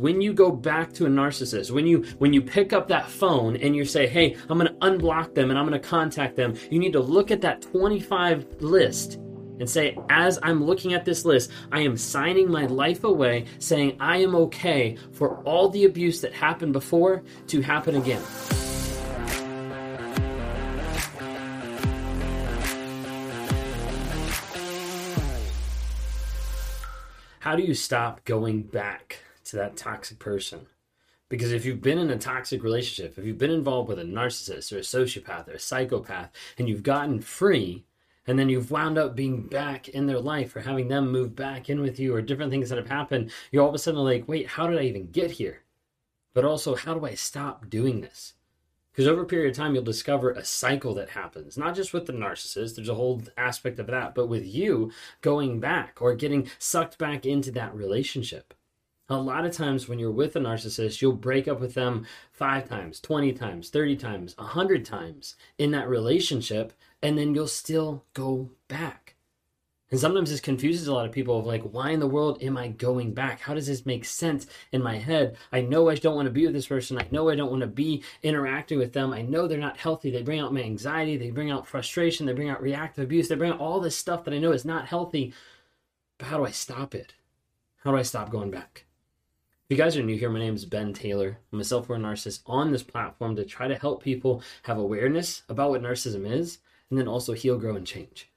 when you go back to a narcissist when you when you pick up that phone and you say hey i'm going to unblock them and i'm going to contact them you need to look at that 25 list and say as i'm looking at this list i am signing my life away saying i am okay for all the abuse that happened before to happen again. How do you stop going back to that toxic person. Because if you've been in a toxic relationship, if you've been involved with a narcissist or a sociopath or a psychopath, and you've gotten free, and then you've wound up being back in their life or having them move back in with you or different things that have happened, you're all of a sudden like, wait, how did I even get here? But also, how do I stop doing this? Because over a period of time, you'll discover a cycle that happens, not just with the narcissist, there's a whole aspect of that, but with you going back or getting sucked back into that relationship a lot of times when you're with a narcissist, you'll break up with them five times, 20 times, 30 times, 100 times in that relationship, and then you'll still go back. And sometimes this confuses a lot of people of like, why in the world am I going back? How does this make sense in my head? I know I don't want to be with this person. I know I don't want to be interacting with them. I know they're not healthy. They bring out my anxiety. They bring out frustration. They bring out reactive abuse. They bring out all this stuff that I know is not healthy. But how do I stop it? How do I stop going back? If you guys are new here, my name is Ben Taylor. I'm a self aware narcissist on this platform to try to help people have awareness about what narcissism is and then also heal, grow, and change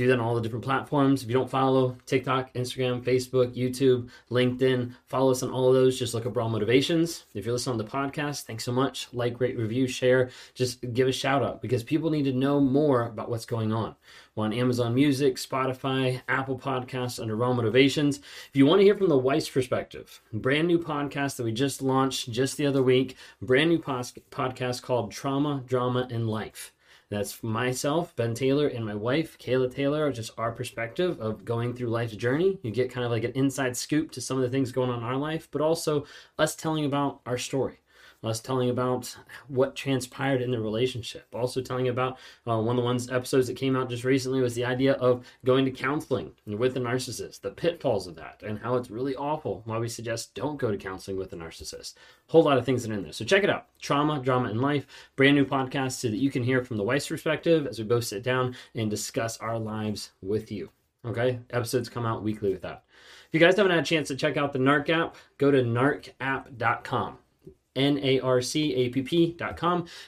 do that on all the different platforms. If you don't follow TikTok, Instagram, Facebook, YouTube, LinkedIn, follow us on all of those. Just look up Raw Motivations. If you're listening on the podcast, thanks so much. Like, rate, review, share. Just give a shout out because people need to know more about what's going on. On Amazon Music, Spotify, Apple Podcasts under Raw Motivations. If you want to hear from the wife's perspective, brand new podcast that we just launched just the other week, brand new pos- podcast called Trauma, Drama, and Life. That's myself, Ben Taylor, and my wife, Kayla Taylor, just our perspective of going through life's journey. You get kind of like an inside scoop to some of the things going on in our life, but also us telling about our story us telling about what transpired in the relationship. Also telling about uh, one of the ones episodes that came out just recently was the idea of going to counseling with a narcissist, the pitfalls of that, and how it's really awful. Why we suggest don't go to counseling with a narcissist. Whole lot of things that are in there. So check it out. Trauma, Drama, and Life, brand new podcast so that you can hear from the wife's perspective as we both sit down and discuss our lives with you. Okay, episodes come out weekly with that. If you guys haven't had a chance to check out the NARC app, go to narcapp.com. NARCAPP.com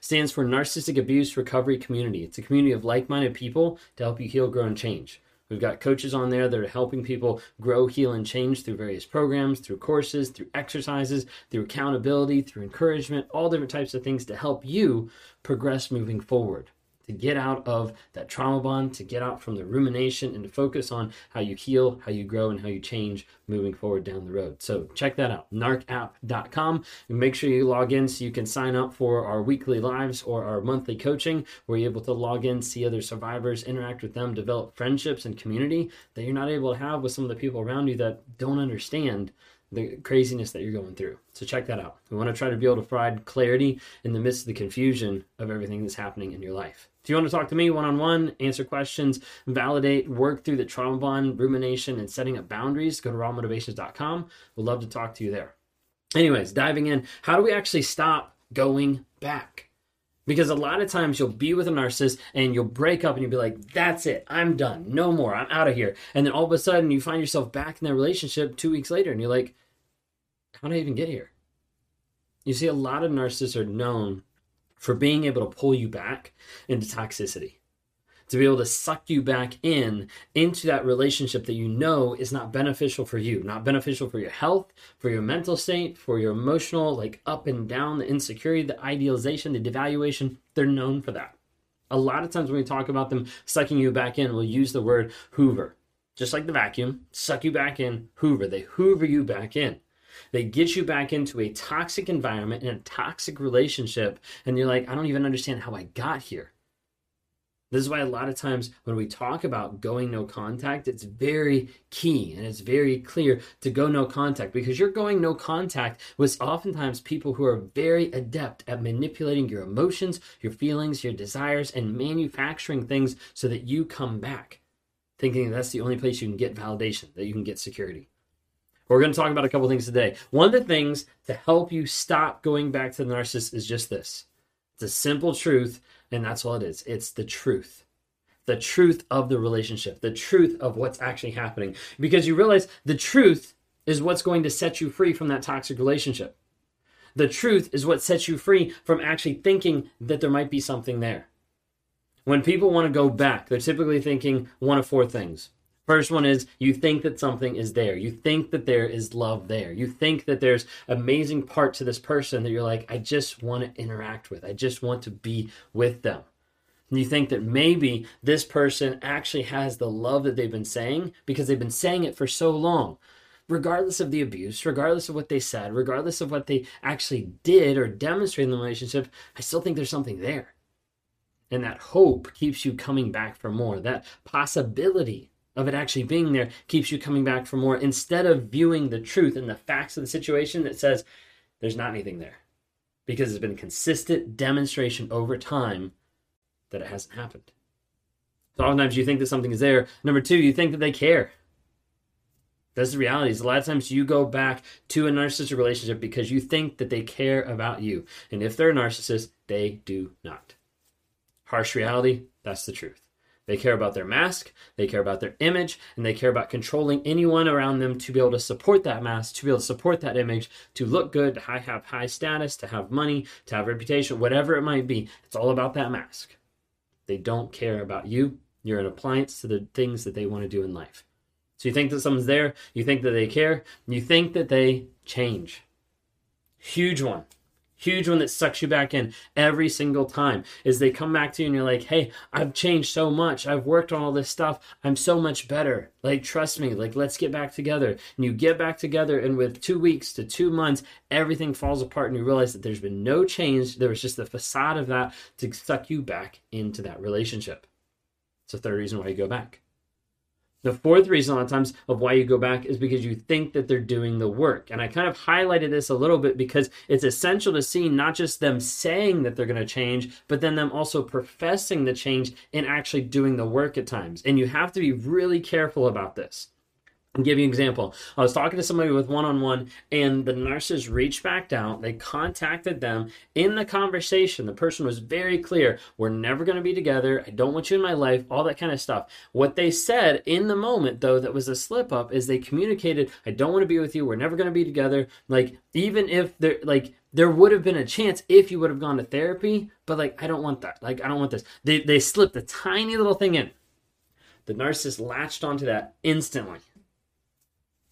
stands for Narcissistic Abuse Recovery Community. It's a community of like minded people to help you heal, grow, and change. We've got coaches on there that are helping people grow, heal, and change through various programs, through courses, through exercises, through accountability, through encouragement, all different types of things to help you progress moving forward to get out of that trauma bond, to get out from the rumination, and to focus on how you heal, how you grow, and how you change moving forward down the road. So check that out, narcapp.com, and make sure you log in so you can sign up for our weekly lives or our monthly coaching, where you're able to log in, see other survivors, interact with them, develop friendships and community that you're not able to have with some of the people around you that don't understand the craziness that you're going through. So check that out. We want to try to be able to provide clarity in the midst of the confusion of everything that's happening in your life. If you want to talk to me one on one, answer questions, validate, work through the trauma bond, rumination, and setting up boundaries, go to rawmotivations.com. We'd love to talk to you there. Anyways, diving in, how do we actually stop going back? Because a lot of times you'll be with a narcissist and you'll break up and you'll be like, that's it, I'm done, no more, I'm out of here. And then all of a sudden you find yourself back in that relationship two weeks later and you're like, how did I even get here? You see, a lot of narcissists are known for being able to pull you back into toxicity to be able to suck you back in into that relationship that you know is not beneficial for you, not beneficial for your health, for your mental state, for your emotional, like up and down, the insecurity, the idealization, the devaluation. They're known for that. A lot of times when we talk about them sucking you back in, we'll use the word hoover. Just like the vacuum, suck you back in, hoover. They hoover you back in. They get you back into a toxic environment and a toxic relationship, and you're like, I don't even understand how I got here. This is why a lot of times when we talk about going no contact, it's very key and it's very clear to go no contact because you're going no contact with oftentimes people who are very adept at manipulating your emotions, your feelings, your desires, and manufacturing things so that you come back thinking that's the only place you can get validation, that you can get security. We're going to talk about a couple things today. One of the things to help you stop going back to the narcissist is just this it's a simple truth and that's all it is. It's the truth. The truth of the relationship, the truth of what's actually happening. Because you realize the truth is what's going to set you free from that toxic relationship. The truth is what sets you free from actually thinking that there might be something there. When people want to go back, they're typically thinking one of four things. First one is you think that something is there. You think that there is love there. You think that there's amazing part to this person that you're like, I just want to interact with. I just want to be with them. And you think that maybe this person actually has the love that they've been saying because they've been saying it for so long. Regardless of the abuse, regardless of what they said, regardless of what they actually did or demonstrated in the relationship, I still think there's something there. And that hope keeps you coming back for more. That possibility of it actually being there keeps you coming back for more instead of viewing the truth and the facts of the situation that says there's not anything there because there's been consistent demonstration over time that it hasn't happened. So oftentimes you think that something is there. Number two, you think that they care. That's the reality. Is a lot of times you go back to a narcissistic relationship because you think that they care about you. And if they're a narcissist, they do not. Harsh reality, that's the truth. They care about their mask, they care about their image, and they care about controlling anyone around them to be able to support that mask, to be able to support that image, to look good, to have high status, to have money, to have reputation, whatever it might be. It's all about that mask. They don't care about you. You're an appliance to the things that they want to do in life. So you think that someone's there, you think that they care, you think that they change. Huge one huge one that sucks you back in every single time is they come back to you and you're like hey i've changed so much. I've worked on all this stuff. I'm so much better. Like trust me. Like let's get back together. And you get back together and with two weeks to two months everything falls apart and you realize that there's been no change. There was just the facade of that to suck you back into that relationship. It's the third reason why you go back the fourth reason, a lot of times, of why you go back is because you think that they're doing the work. And I kind of highlighted this a little bit because it's essential to see not just them saying that they're going to change, but then them also professing the change and actually doing the work at times. And you have to be really careful about this. I'll give you an example. I was talking to somebody with one on one, and the nurses reached back out. They contacted them in the conversation. The person was very clear We're never going to be together. I don't want you in my life, all that kind of stuff. What they said in the moment, though, that was a slip up, is they communicated, I don't want to be with you. We're never going to be together. Like, even if there, like, there would have been a chance if you would have gone to therapy, but like, I don't want that. Like, I don't want this. They, they slipped a tiny little thing in. The narcissist latched onto that instantly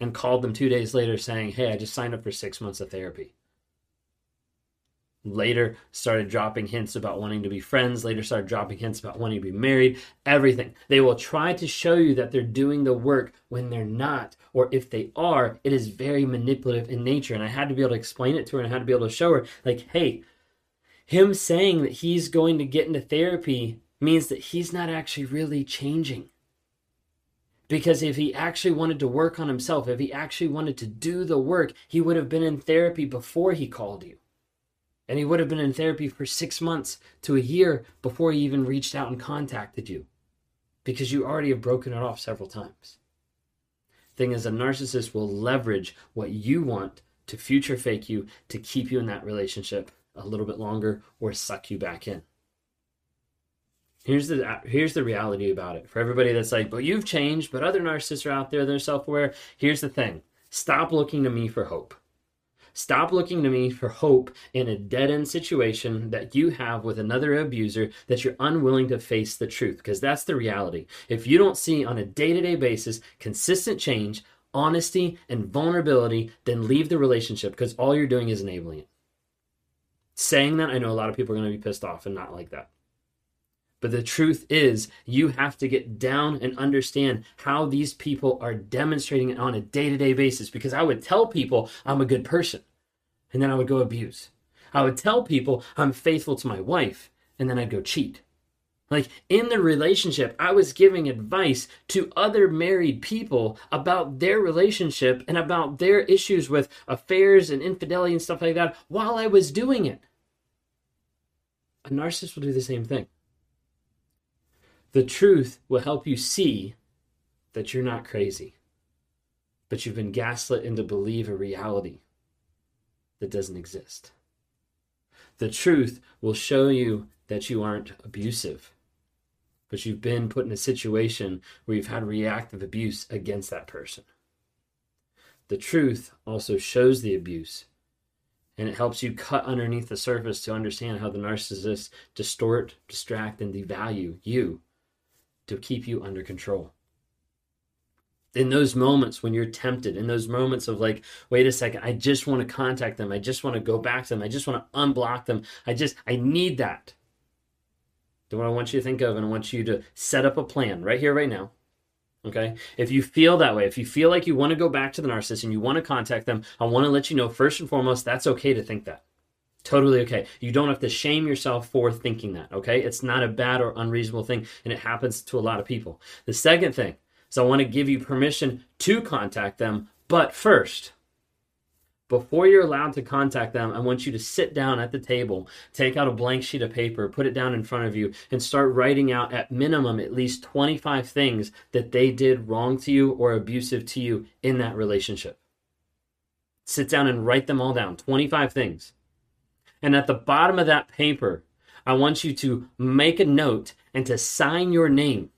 and called them two days later saying, Hey, I just signed up for six months of therapy. Later, started dropping hints about wanting to be friends. Later, started dropping hints about wanting to be married. Everything. They will try to show you that they're doing the work when they're not. Or if they are, it is very manipulative in nature. And I had to be able to explain it to her and I had to be able to show her, like, hey, him saying that he's going to get into therapy means that he's not actually really changing. Because if he actually wanted to work on himself, if he actually wanted to do the work, he would have been in therapy before he called you. And he would have been in therapy for six months to a year before he even reached out and contacted you. Because you already have broken it off several times. Thing is, a narcissist will leverage what you want to future fake you to keep you in that relationship a little bit longer or suck you back in. Here's the here's the reality about it for everybody that's like, but you've changed, but other narcissists are out there, they're self-aware. Here's the thing: stop looking to me for hope. Stop looking to me for hope in a dead end situation that you have with another abuser that you're unwilling to face the truth, because that's the reality. If you don't see on a day to day basis consistent change, honesty, and vulnerability, then leave the relationship because all you're doing is enabling it. Saying that, I know a lot of people are going to be pissed off and not like that. But the truth is, you have to get down and understand how these people are demonstrating it on a day to day basis. Because I would tell people I'm a good person, and then I would go abuse. I would tell people I'm faithful to my wife, and then I'd go cheat. Like in the relationship, I was giving advice to other married people about their relationship and about their issues with affairs and infidelity and stuff like that while I was doing it. A narcissist will do the same thing. The truth will help you see that you're not crazy, but you've been gaslit into believe a reality that doesn't exist. The truth will show you that you aren't abusive, but you've been put in a situation where you've had reactive abuse against that person. The truth also shows the abuse and it helps you cut underneath the surface to understand how the narcissists distort, distract, and devalue you to keep you under control. In those moments when you're tempted, in those moments of like, wait a second, I just want to contact them. I just want to go back to them. I just want to unblock them. I just, I need that. Then what I want you to think of, and I want you to set up a plan right here, right now. Okay. If you feel that way, if you feel like you want to go back to the narcissist and you want to contact them, I want to let you know first and foremost, that's okay to think that. Totally okay. You don't have to shame yourself for thinking that, okay? It's not a bad or unreasonable thing, and it happens to a lot of people. The second thing is I want to give you permission to contact them, but first, before you're allowed to contact them, I want you to sit down at the table, take out a blank sheet of paper, put it down in front of you, and start writing out at minimum at least 25 things that they did wrong to you or abusive to you in that relationship. Sit down and write them all down 25 things. And at the bottom of that paper, I want you to make a note and to sign your name.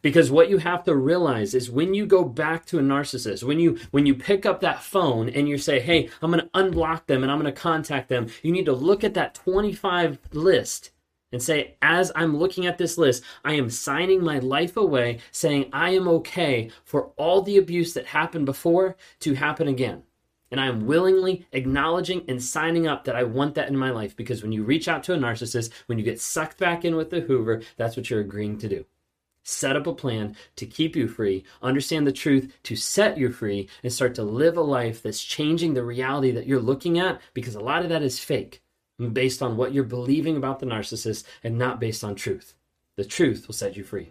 Because what you have to realize is when you go back to a narcissist, when you when you pick up that phone and you say, "Hey, I'm going to unblock them and I'm going to contact them." You need to look at that 25 list and say, "As I'm looking at this list, I am signing my life away, saying I am okay for all the abuse that happened before to happen again." And I am willingly acknowledging and signing up that I want that in my life because when you reach out to a narcissist, when you get sucked back in with the Hoover, that's what you're agreeing to do. Set up a plan to keep you free, understand the truth to set you free, and start to live a life that's changing the reality that you're looking at because a lot of that is fake based on what you're believing about the narcissist and not based on truth. The truth will set you free.